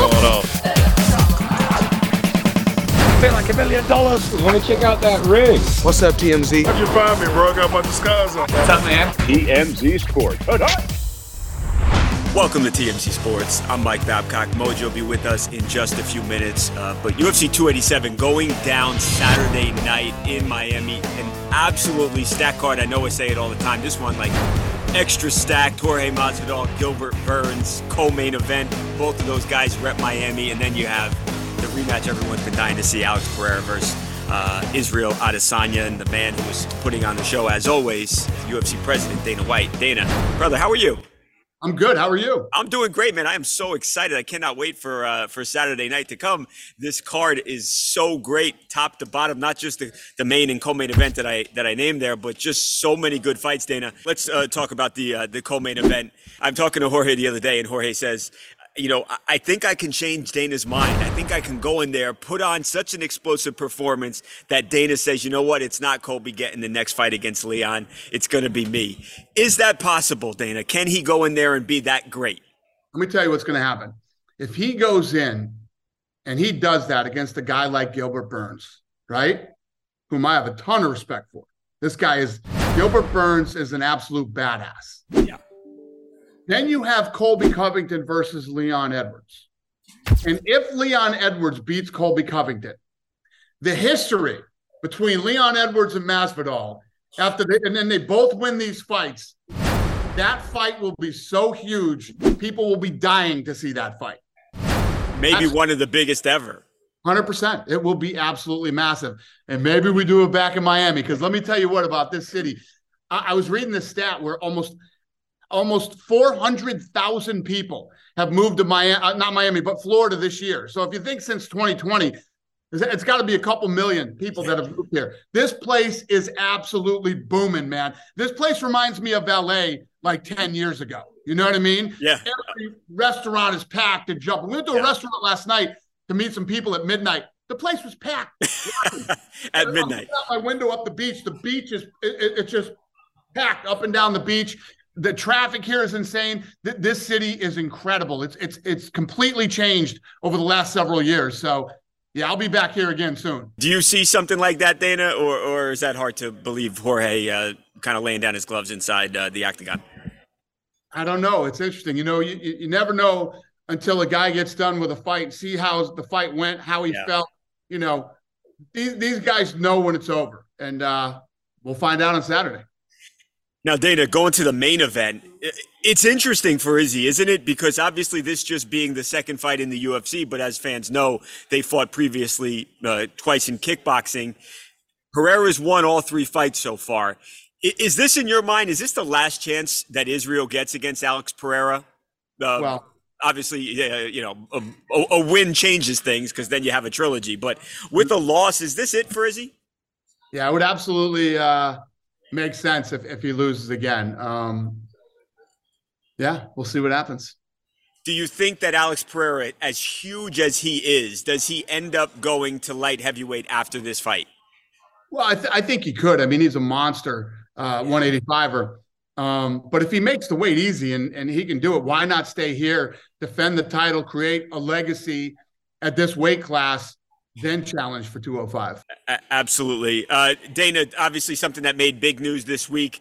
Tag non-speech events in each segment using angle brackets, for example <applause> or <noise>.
going on? Feel like a million dollars. Want to check out that rig? What's up, TMZ? How'd you find me, bro? I got a bunch of scars on. What's up, man? TMZ Sports. Welcome to TMZ Sports. I'm Mike Babcock. Mojo will be with us in just a few minutes. Uh, but UFC 287 going down Saturday night in Miami. An absolutely stacked card. I know I say it all the time. This one, like, extra stacked. Jorge Masvidal, Gilbert Burns, co-main event. Both of those guys rep Miami. And then you have the rematch everyone's been dying to see, Alex Pereira versus uh, Israel Adesanya, and the man who was putting on the show, as always, UFC President Dana White. Dana, brother, how are you? I'm good. How are you? I'm doing great, man. I am so excited. I cannot wait for uh, for Saturday night to come. This card is so great, top to bottom. Not just the, the main and co-main event that I that I named there, but just so many good fights. Dana, let's uh, talk about the uh, the co-main event. I'm talking to Jorge the other day, and Jorge says, you know, I- think I can change Dana's mind. I think I can go in there, put on such an explosive performance that Dana says, you know what, it's not Colby getting the next fight against Leon. It's going to be me. Is that possible, Dana? Can he go in there and be that great? Let me tell you what's going to happen. If he goes in and he does that against a guy like Gilbert Burns, right? Whom I have a ton of respect for. This guy is Gilbert Burns is an absolute badass. Yeah. Then you have Colby Covington versus Leon Edwards. And if Leon Edwards beats Colby Covington, the history between Leon Edwards and Masvidal after they, and then they both win these fights, that fight will be so huge, people will be dying to see that fight. Maybe one of the biggest ever. 100%. It will be absolutely massive. And maybe we do it back in Miami. Because let me tell you what about this city. I, I was reading this stat where almost almost 400,000 people have moved to Miami, uh, not Miami, but Florida this year. So if you think since 2020, it's- got to be a couple million people that have moved here. This place is absolutely booming, man. This place reminds me of LA like 10 years ago. You know what I mean? Yeah. Every restaurant is packed and jumping. We went to a Yeah. restaurant last night to meet some people at midnight. The place was packed. <laughs> At midnight. my window up the beach. The beach is it, it- it's just packed up and down the beach. The traffic here is insane. Th- this city is incredible. It's it's it's completely changed over the last several years. So yeah, I'll be back here again soon. Do you see something like that, Dana, or, or is that hard to believe Jorge uh, kind of laying down his gloves inside uh, the octagon? I don't know. It's interesting. You know, you, you you never know until a guy gets done with a fight, see how the fight went, how he Yeah. felt. You know, these these guys know when it's over, and uh, we'll find out on Saturday. Now, Dana, going to the main event, it's interesting for Izzy, isn't it? Because obviously, this just being the second fight in the UFC, but as fans know, they fought previously uh, twice in kickboxing. Pereira's won all three fights so far. Is this in your mind? Is this the last chance that Israel gets against Alex Pereira? Uh, Well, obviously, uh, you know, a, a, a win changes things because then you have a trilogy. But with a loss, is this it for Izzy? Yeah, I would absolutely uh, make sense if, if he loses again. Um, yeah, we'll see what happens. Do you think that Alex Pereira, as huge as he is, does he end up going to light heavyweight after this fight? Well, I, th- I think he could. I mean, he's a monster, uh, 185er. Um, but if he makes the weight easy and, and he can do it, why not stay here, defend the title, create a legacy at this weight class, then challenge for 205? A- absolutely. Uh, Dana, obviously something that made big news this week.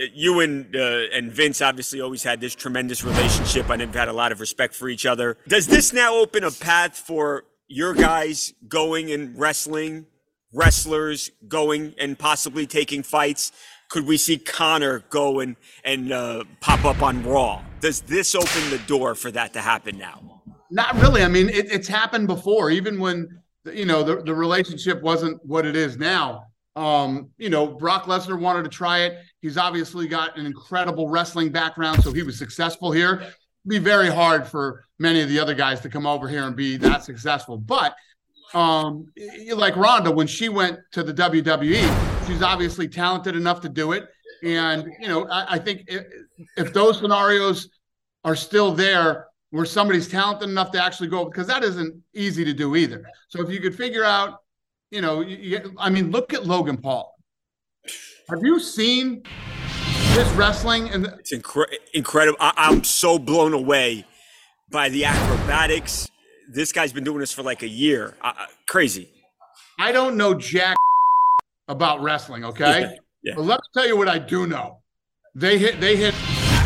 Uh, You and uh, and Vince obviously always had this tremendous relationship. I you've had a lot of respect for each other. Does this now open a path for your guys going and wrestling, wrestlers going and possibly taking fights? Could we see Conor go and, and uh, pop up on Raw? Does this open the door for that to happen now? Not really. I mean, it, it's happened before, even when you know the, the relationship wasn't what it is now. Um, you know, Brock Lesnar wanted to try it. He's obviously got an incredible wrestling background, so he was successful here. It'd be very hard for many of the other guys to come over here and be that successful. But um, like Ronda, when she went to the WWE, she's obviously talented enough to do it. And you know, I, I think if, if those scenarios are still there, where somebody's talented enough to actually go, because that isn't easy to do either. So if you could figure out, you know, you, I mean, look at Logan Paul. Have you seen his wrestling? And It's incre- incredible. I- I'm so blown away by the acrobatics, this guy's been doing this for like a year. Uh crazy. I don't know jack about wrestling, okay? Yeah, yeah. But let me tell you what I do know. They hit they hit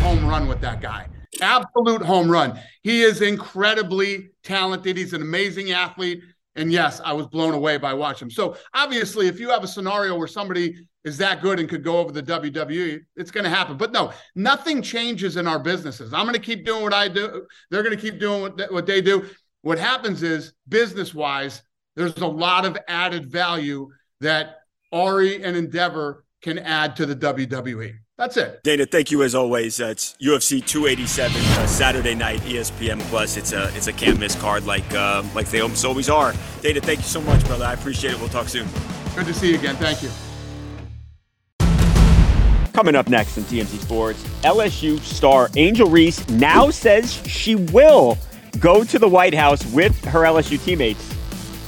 home run with that guy. Absolute home run. He is incredibly talented. He's an amazing athlete. And yes, I was blown away by watching him. So obviously, if you have a scenario where somebody is that good and could go over the WWE, it's going to happen. But no, nothing changes in our businesses. I'm going to keep doing what I do. They're going to keep doing what, what they do. What happens is, business wise, there's a lot of added value that Ari and Endeavor can add to the WWE. That's it. Dana, thank you as always. Uh, it's UFC 287 uh, Saturday night, ESPN Plus. It's a it's a can't miss card like uh, like they almost always are. Dana, thank you so much, brother. I appreciate it. We'll talk soon. Good to see you again. Thank you. Coming up next on TMZ Sports, LSU star Angel Reese now says she will go to the White House with her LSU teammates.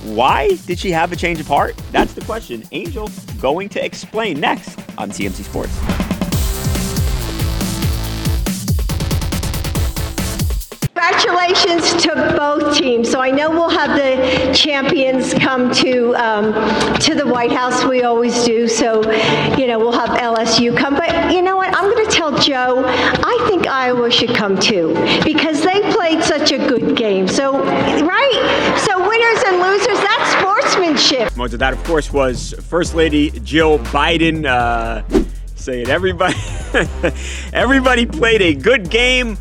Why did she have a change of heart? That's the question. Angel going to explain next on TMZ Sports. Congratulations to both teams. So I know we'll have the champions come to um, to the White House. We always do. So you know we'll have LSU come. But you know what? I'm going to tell Joe. I think Iowa should come too because they played such a good game. So right. So winners and losers. That's sportsmanship. Most of that, of course, was First Lady Jill Biden. Uh, saying everybody, <laughs> everybody played a good game.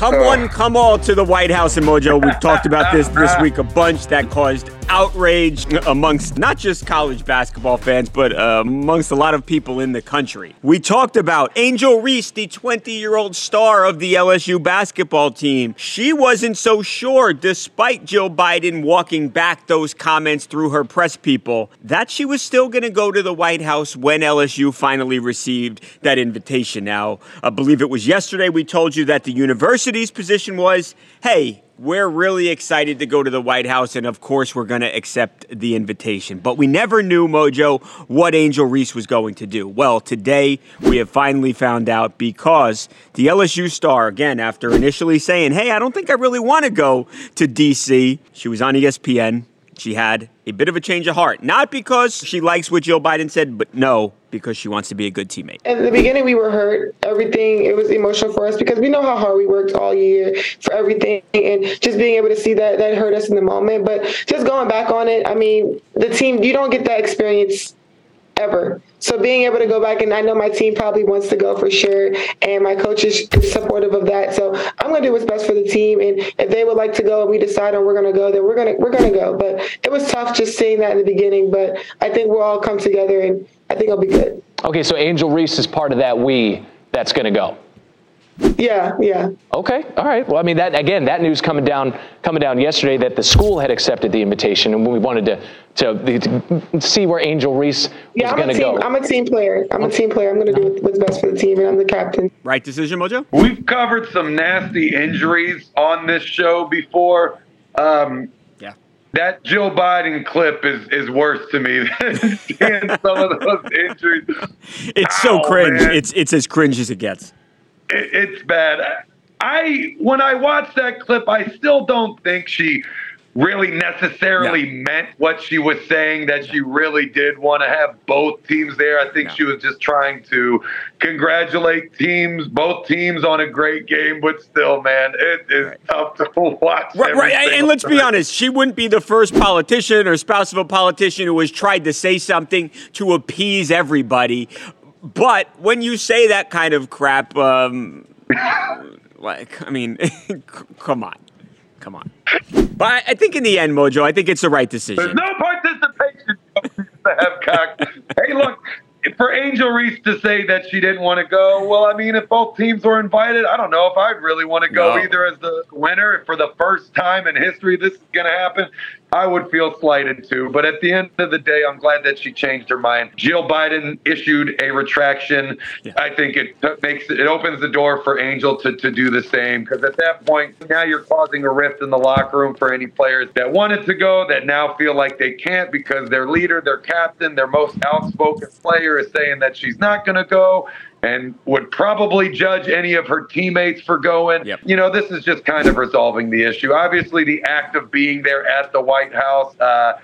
Come one, come all to the White House in Mojo. We've talked about this this <laughs> week a bunch. That caused outrage amongst not just college basketball fans, but uh, amongst a lot of people in the country. We talked about Angel Reese, the 20 year old star of the LSU basketball team. She wasn't so sure, despite Jill Biden walking back those comments through her press people, that she was still going to go to the White House when LSU finally received that invitation. Now, I believe it was yesterday we told you that the university's position was hey, we're really excited to go to the White House, and of course, we're going to accept the invitation. But we never knew, Mojo, what Angel Reese was going to do. Well, today we have finally found out because the LSU star, again, after initially saying, hey, I don't think I really want to go to D.C., she was on ESPN. She had a bit of a change of heart. Not because she likes what Joe Biden said, but no, because she wants to be a good teammate. At the beginning, we were hurt. Everything, it was emotional for us because we know how hard we worked all year for everything. And just being able to see that, that hurt us in the moment. But just going back on it, I mean, the team, you don't get that experience ever. So being able to go back and I know my team probably wants to go for sure, and my coach is supportive of that. So I'm gonna do what's best for the team, and if they would like to go and we decide on we're gonna go, then we're gonna we're gonna go. But it was tough just seeing that in the beginning, but I think we'll all come together, and I think I'll be good. Okay, so Angel Reese is part of that we that's gonna go. Yeah, yeah. Okay, all right. Well, I mean that again, that news coming down coming down yesterday that the school had accepted the invitation, and we wanted to to, to see where Angel Reese was yeah, going to go. Yeah, I'm a team player. I'm a team player. I'm going to do what's best for the team, and I'm the captain. Right decision, Mojo. We've covered some nasty injuries on this show before. Um, yeah. That Joe Biden clip is, is worse to me <laughs> than seeing some of those injuries. It's Ow, so oh, cringe. Man. It's it's as cringe as it gets it, it's bad. I when I watch that clip, I still don't think she really necessarily no. meant what she was saying that she really did want to have both teams there. I think no. she was just trying to congratulate teams, both teams on a great game, but still, man, it is right. tough to <laughs> watch. Right, right. and let's be honest, she wouldn't be the first politician or spouse of a politician who has tried to say something to appease everybody. But when you say that kind of crap, um, <laughs> like, I mean, <laughs> come on. Come on. But I think in the end, Mojo, I think it's the right decision. There's no participation to have cock. hey, look, for Angel Reese to say that she didn't want to go, well, I mean, if both teams were invited, I don't know if I'd really want to go no. either as the winner. For the first time in history, this is going to happen. I would feel slighted too. But at the end of the day, I'm glad that she changed her mind. Jill Biden issued a retraction. Yeah. I think it makes it opens the door for Angel to, to do the same because at that point, now you're causing a rift in the locker room for any players that wanted to go that now feel like they can't because their leader, their captain, their most outspoken player is saying that she's not going to go and would probably judge any of her teammates for going. Yep. You know, this is just kind of resolving the issue. Obviously, the act of being there at the White House. Uh,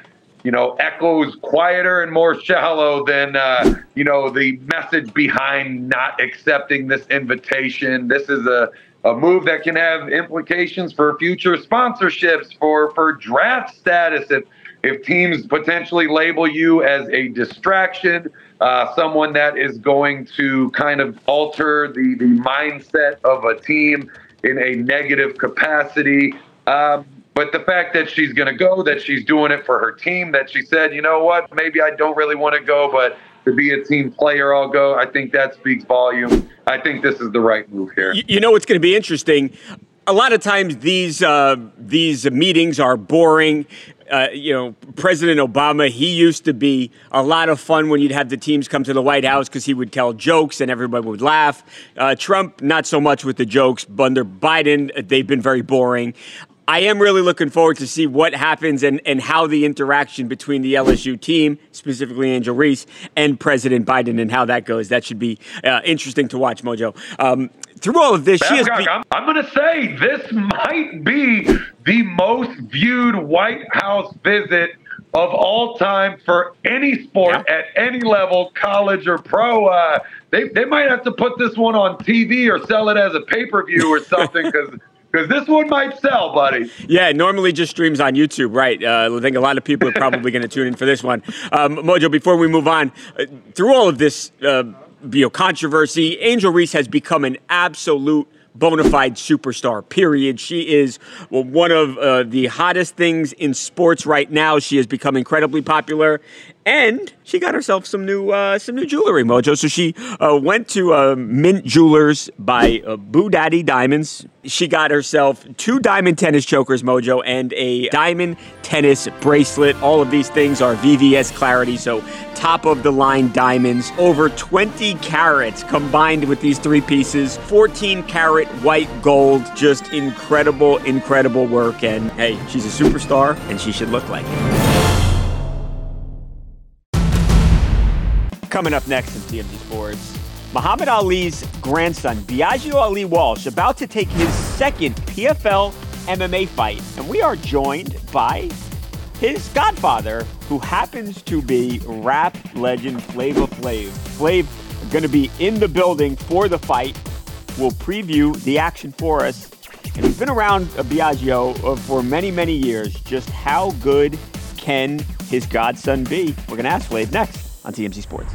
you know, echoes quieter and more shallow than, uh, you know, the message behind not accepting this invitation. This is a, a move that can have implications for future sponsorships, for, for draft status. If, if teams potentially label you as a distraction, uh, someone that is going to kind of alter the, the mindset of a team in a negative capacity. Um, but the fact that she's going to go, that she's doing it for her team, that she said, you know what, maybe I don't really want to go, but to be a team player, I'll go. I think that speaks volume. I think this is the right move here. You, you know what's going to be interesting? A lot of times these uh, these meetings are boring. Uh, you know, President Obama, he used to be a lot of fun when you'd have the teams come to the White House because he would tell jokes and everybody would laugh. Uh, Trump, not so much with the jokes. Under Biden, they've been very boring. I am really looking forward to see what happens and, and how the interaction between the LSU team, specifically Angel Reese, and President Biden and how that goes. That should be uh, interesting to watch, Mojo. Um, through all of this, she has. Babcock, Be- I'm, I'm going to say this might be the most viewed White House visit of all time for any sport Yeah. at any level, college or pro. Uh, they, they might have to put this one on TV or sell it as a pay per view or <laughs> something because. Because this one might sell, buddy. Yeah, normally just streams on YouTube, right? Uh, I think a lot of people are probably going to tune in for this one. Um, Mojo, before we move on, uh, through all of this, uh, you know, controversy, Angel Reese has become an absolute bona fide superstar. Period. She is well, one of uh, the hottest things in sports right now. She has become incredibly popular, and she got herself some new uh, some new jewelry, Mojo. So she uh, went to uh, Mint Jewelers by uh, Boo Daddy Diamonds. She got herself two diamond tennis chokers, Mojo, and a diamond tennis bracelet. All of these things are VVS clarity, so top of the line diamonds. Over 20 carats combined with these three pieces. 14 carat white gold. Just incredible, incredible work. And hey, she's a superstar, and she should look like it. Coming up next in TMZ Sports, Muhammad Ali's grandson, Biaggio Ali Walsh, about to take his second PFL MMA fight. And we are joined by his godfather, who happens to be rap legend Flavor Flav. Flav going to be in the building for the fight. Will preview the action for us. And he's been around Biaggio uh, for many, many years. Just how good can his godson be? We're going to ask Flav next on TMZ Sports.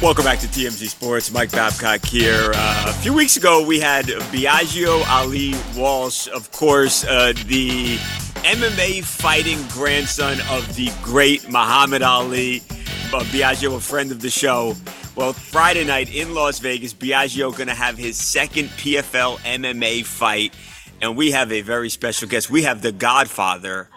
Welcome back to TMZ Sports. Mike Babcock here. Uh, a few weeks ago, we had Biaggio Ali Walsh, of course, uh, the MMA fighting grandson of the great Muhammad Ali. Uh, Biaggio, a friend of the show. Well, Friday night in Las Vegas, Biaggio going to have his second PFL MMA fight, and we have a very special guest. We have the Godfather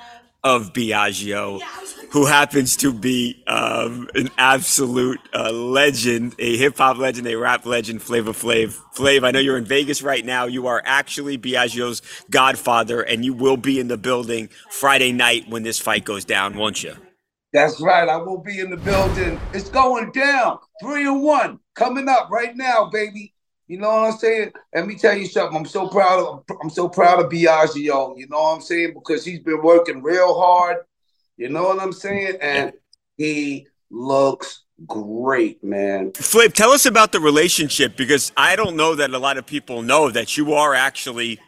of Biaggio, who happens to be um, an absolute uh, legend, a hip hop legend, a rap legend, Flavor Flav. Flav, I know you're in Vegas right now. You are actually Biaggio's godfather, and you will be in the building Friday night when this fight goes down, won't you? That's right. I will be in the building. It's going down. Three and one coming up right now, baby. You know what I'm saying? Let me tell you something. I'm so proud of I'm so proud of Biaggio. You know what I'm saying? Because he's been working real hard. You know what I'm saying? And he looks great, man. Flav, tell us about the relationship because I don't know that a lot of people know that you are actually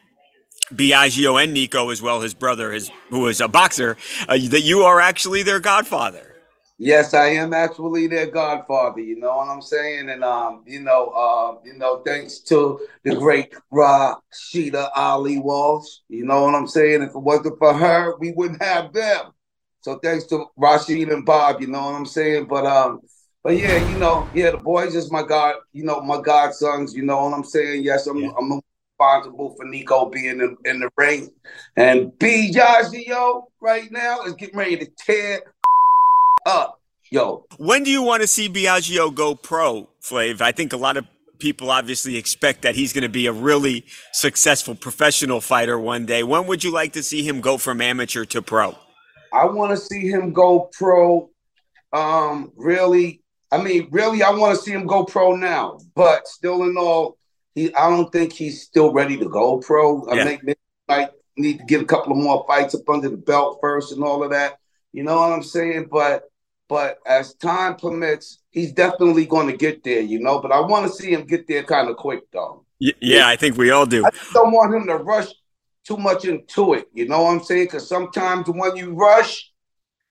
Biaggio and Nico as well, his brother, his who is a boxer, uh, that you are actually their godfather. Yes, I am actually their godfather. You know what I'm saying? And um, you know, uh, you know, thanks to the great Rasheda Ali Walsh. You know what I'm saying? If it wasn't for her, we wouldn't have them. So thanks to Rashid and Bob. You know what I'm saying? But um, but yeah, you know, yeah, the boys is my god. You know, my godsons. You know what I'm saying? Yes, I'm. I'm responsible for Nico being in, in the ring, and Biaggio right now is getting ready to tear up. Yo, When do you want to see Biaggio go pro, Flav? I think a lot of people obviously expect that he's going to be a really successful professional fighter one day. When would you like to see him go from amateur to pro? I want to see him go pro. Um, really, I mean, really, I want to see him go pro now. But still, in all, he I don't think he's still ready to go pro. I Yeah. think maybe he might need to get a couple of more fights up under the belt first and all of that. You know what I'm saying? But but as time permits, he's definitely going to get there. You know, but I want to see him get there kind of quick though. Y- yeah, I think we all do. I don't want him to rush too much into it. You know what I'm saying? Because sometimes when you rush,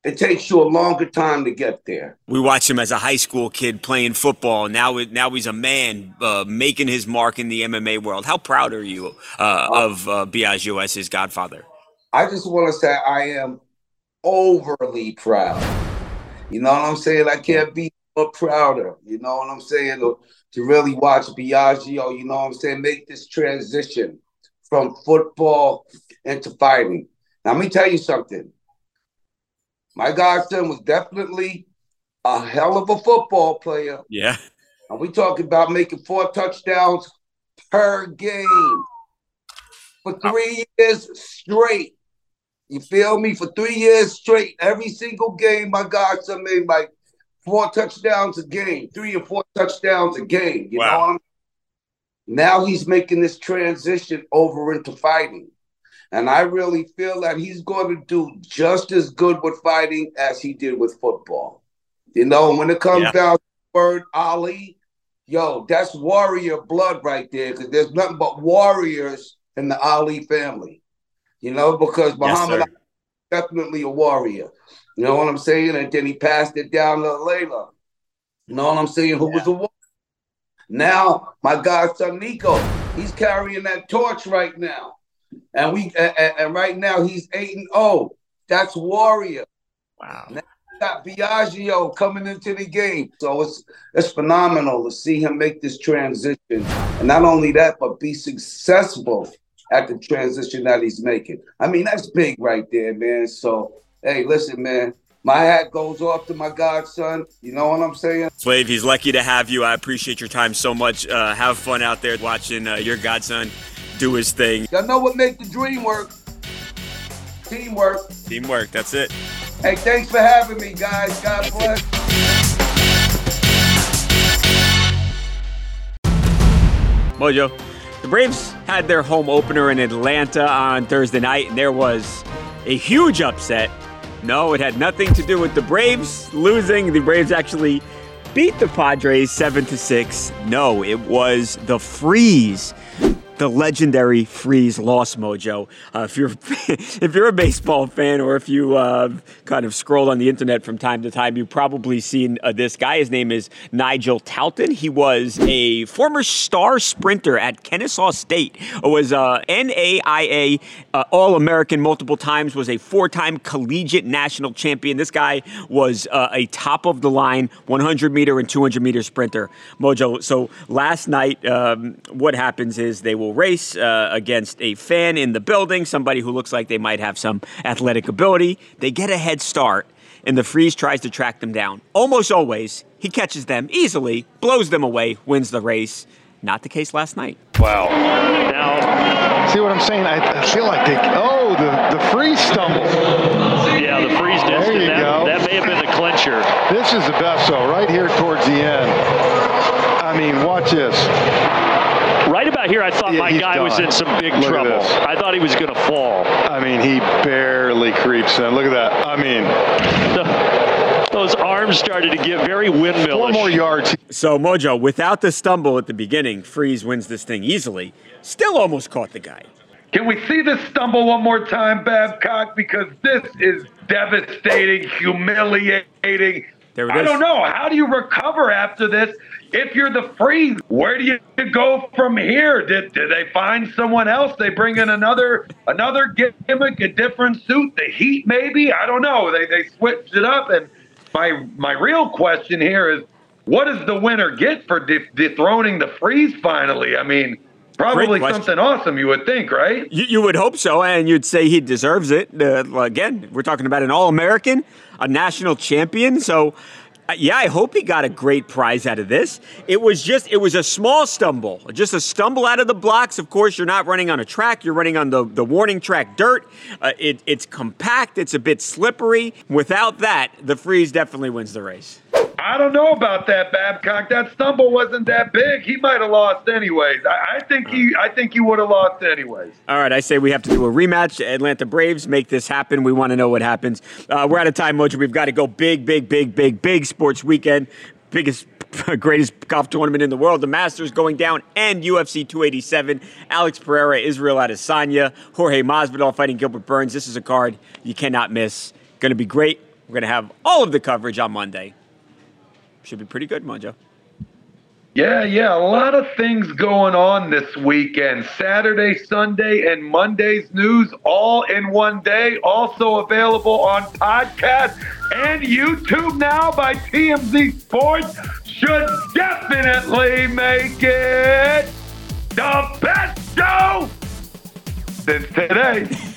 it takes you a longer time to get there. We watched him as a high school kid playing football. Now, now he's a man uh, making his mark in the MMA world. How proud are you uh, of uh, Biaggio as his godfather? I just want to say I am overly proud. You know what I'm saying? I can't be more prouder. You know what I'm saying? To, to really watch Biaggio, you know what I'm saying, make this transition from football into fighting. Now, let me tell you something. My godson was definitely a hell of a football player. Yeah. And we talking about making four touchdowns per game for three years straight. You feel me? For three years straight, every single game, my godson made like four touchdowns a game, three or four touchdowns a game. You know Wow. what I'm now he's making this transition over into fighting. And I really feel that he's going to do just as good with fighting as he did with football. You know, when it comes Yeah. down to the word Ali, yo, that's warrior blood right there because there's nothing but warriors in the Ali family. You know, because Muhammad is definitely a warrior. You know what I'm saying? And then he passed it down to Laila. You know what I'm saying? Who was a warrior. Now, my godson Nico, he's carrying that torch right now. And we and, and- right now he's 8 and 0. That's warrior. Wow. Got Biaggio coming into the game. So it's it's phenomenal to see him make this transition. And not only that, but be successful at the transition that he's making. I mean, that's big right there, man. So hey, listen, man. My hat goes off to my godson. You know what I'm saying? Flav, he's lucky to have you. I appreciate your time so much. Uh, have fun out there watching uh, your godson do his thing. Y'all know what make the dream work? Teamwork. Teamwork, that's it. Hey, thanks for having me, guys. God bless. Mojo, the Braves had their home opener in Atlanta on Thursday night, and there was a huge upset. No, it had nothing to do with the Braves losing. The Braves actually beat the Padres 7 to 6. No, it was the Freeze. The legendary freeze loss mojo. Uh, if you're <laughs> if you're a baseball fan or if you uh, kind of scroll on the internet from time to time, you've probably seen uh, this guy. His name is Nigel Talton. He was a former star sprinter at Kennesaw State. Was a NAIA uh, All American multiple times. Was a four-time collegiate national champion. This guy was uh, a top of the line 100 meter and 200 meter sprinter. Mojo. So last night, um, what happens is they will race uh, against a fan in the building, somebody who looks like they might have some athletic ability. They get a head start, and the freeze tries to track them down. Almost always, he catches them easily, blows them away, wins the race. Not the case last night. Wow. Now, See what I'm saying? I, I feel like they. Oh, the, the freeze stumble. yeah, the freeze There did you that. go. That may have been the clincher. This is the best, though, right here towards the end. I mean, watch this. Right about here, I thought Yeah, my he's guy was in some big Look trouble. I thought he was going to fall. I mean, he barely creeps in. Look at that. I mean, The- those arms started to get very four windmillish. more yards. So, Mojo, without the stumble at the beginning, Freeze wins this thing easily. Still almost caught the guy. Can we see this stumble one more time, Babcock? Because this is devastating, humiliating. There it I don't know. How do you recover after this? If you're the freeze, where do you go from here? Did, did they find someone else? They bring in another another gimmick, a different suit, the heat maybe? I don't know. They they switched it up. And my my real question here is, what does the winner get for de- dethroning the freeze finally? I mean, probably something awesome, you would think, right? You, you would hope so, and you'd say he deserves it. Uh, again, we're talking about an All American, a national champion. So yeah, I hope he got a great prize out of this. It was just, it was a small stumble, just a stumble out of the blocks. Of course, you're not running on a track, you're running on the, the warning track dirt. Uh, it, it's compact, it's a bit slippery. Without that, the freeze definitely wins the race. I don't know about that, Babcock. That stumble wasn't that big. He might have lost anyways. I, I think he, I think he would have lost anyways. All right, I say we have to do a rematch. Atlanta Braves make this happen. We want to know what happens. Uh, we're out of time, Mojo. We've got to go big, big, big, big, big sports weekend. Biggest <laughs> greatest golf tournament in the world. The Masters going down and UFC 287. Alex Pereira, Israel Adesanya, Jorge Masvidal fighting Gilbert Burns. This is a card you cannot miss. Going to be great. We're going to have all of the coverage on Monday. Should be pretty good, Mojo. Yeah, yeah, a lot of things going on this weekend. Saturday, Sunday, and Monday's news all in one day. Also available on podcast and YouTube now by TMZ Sports. Should definitely make it the best show since today.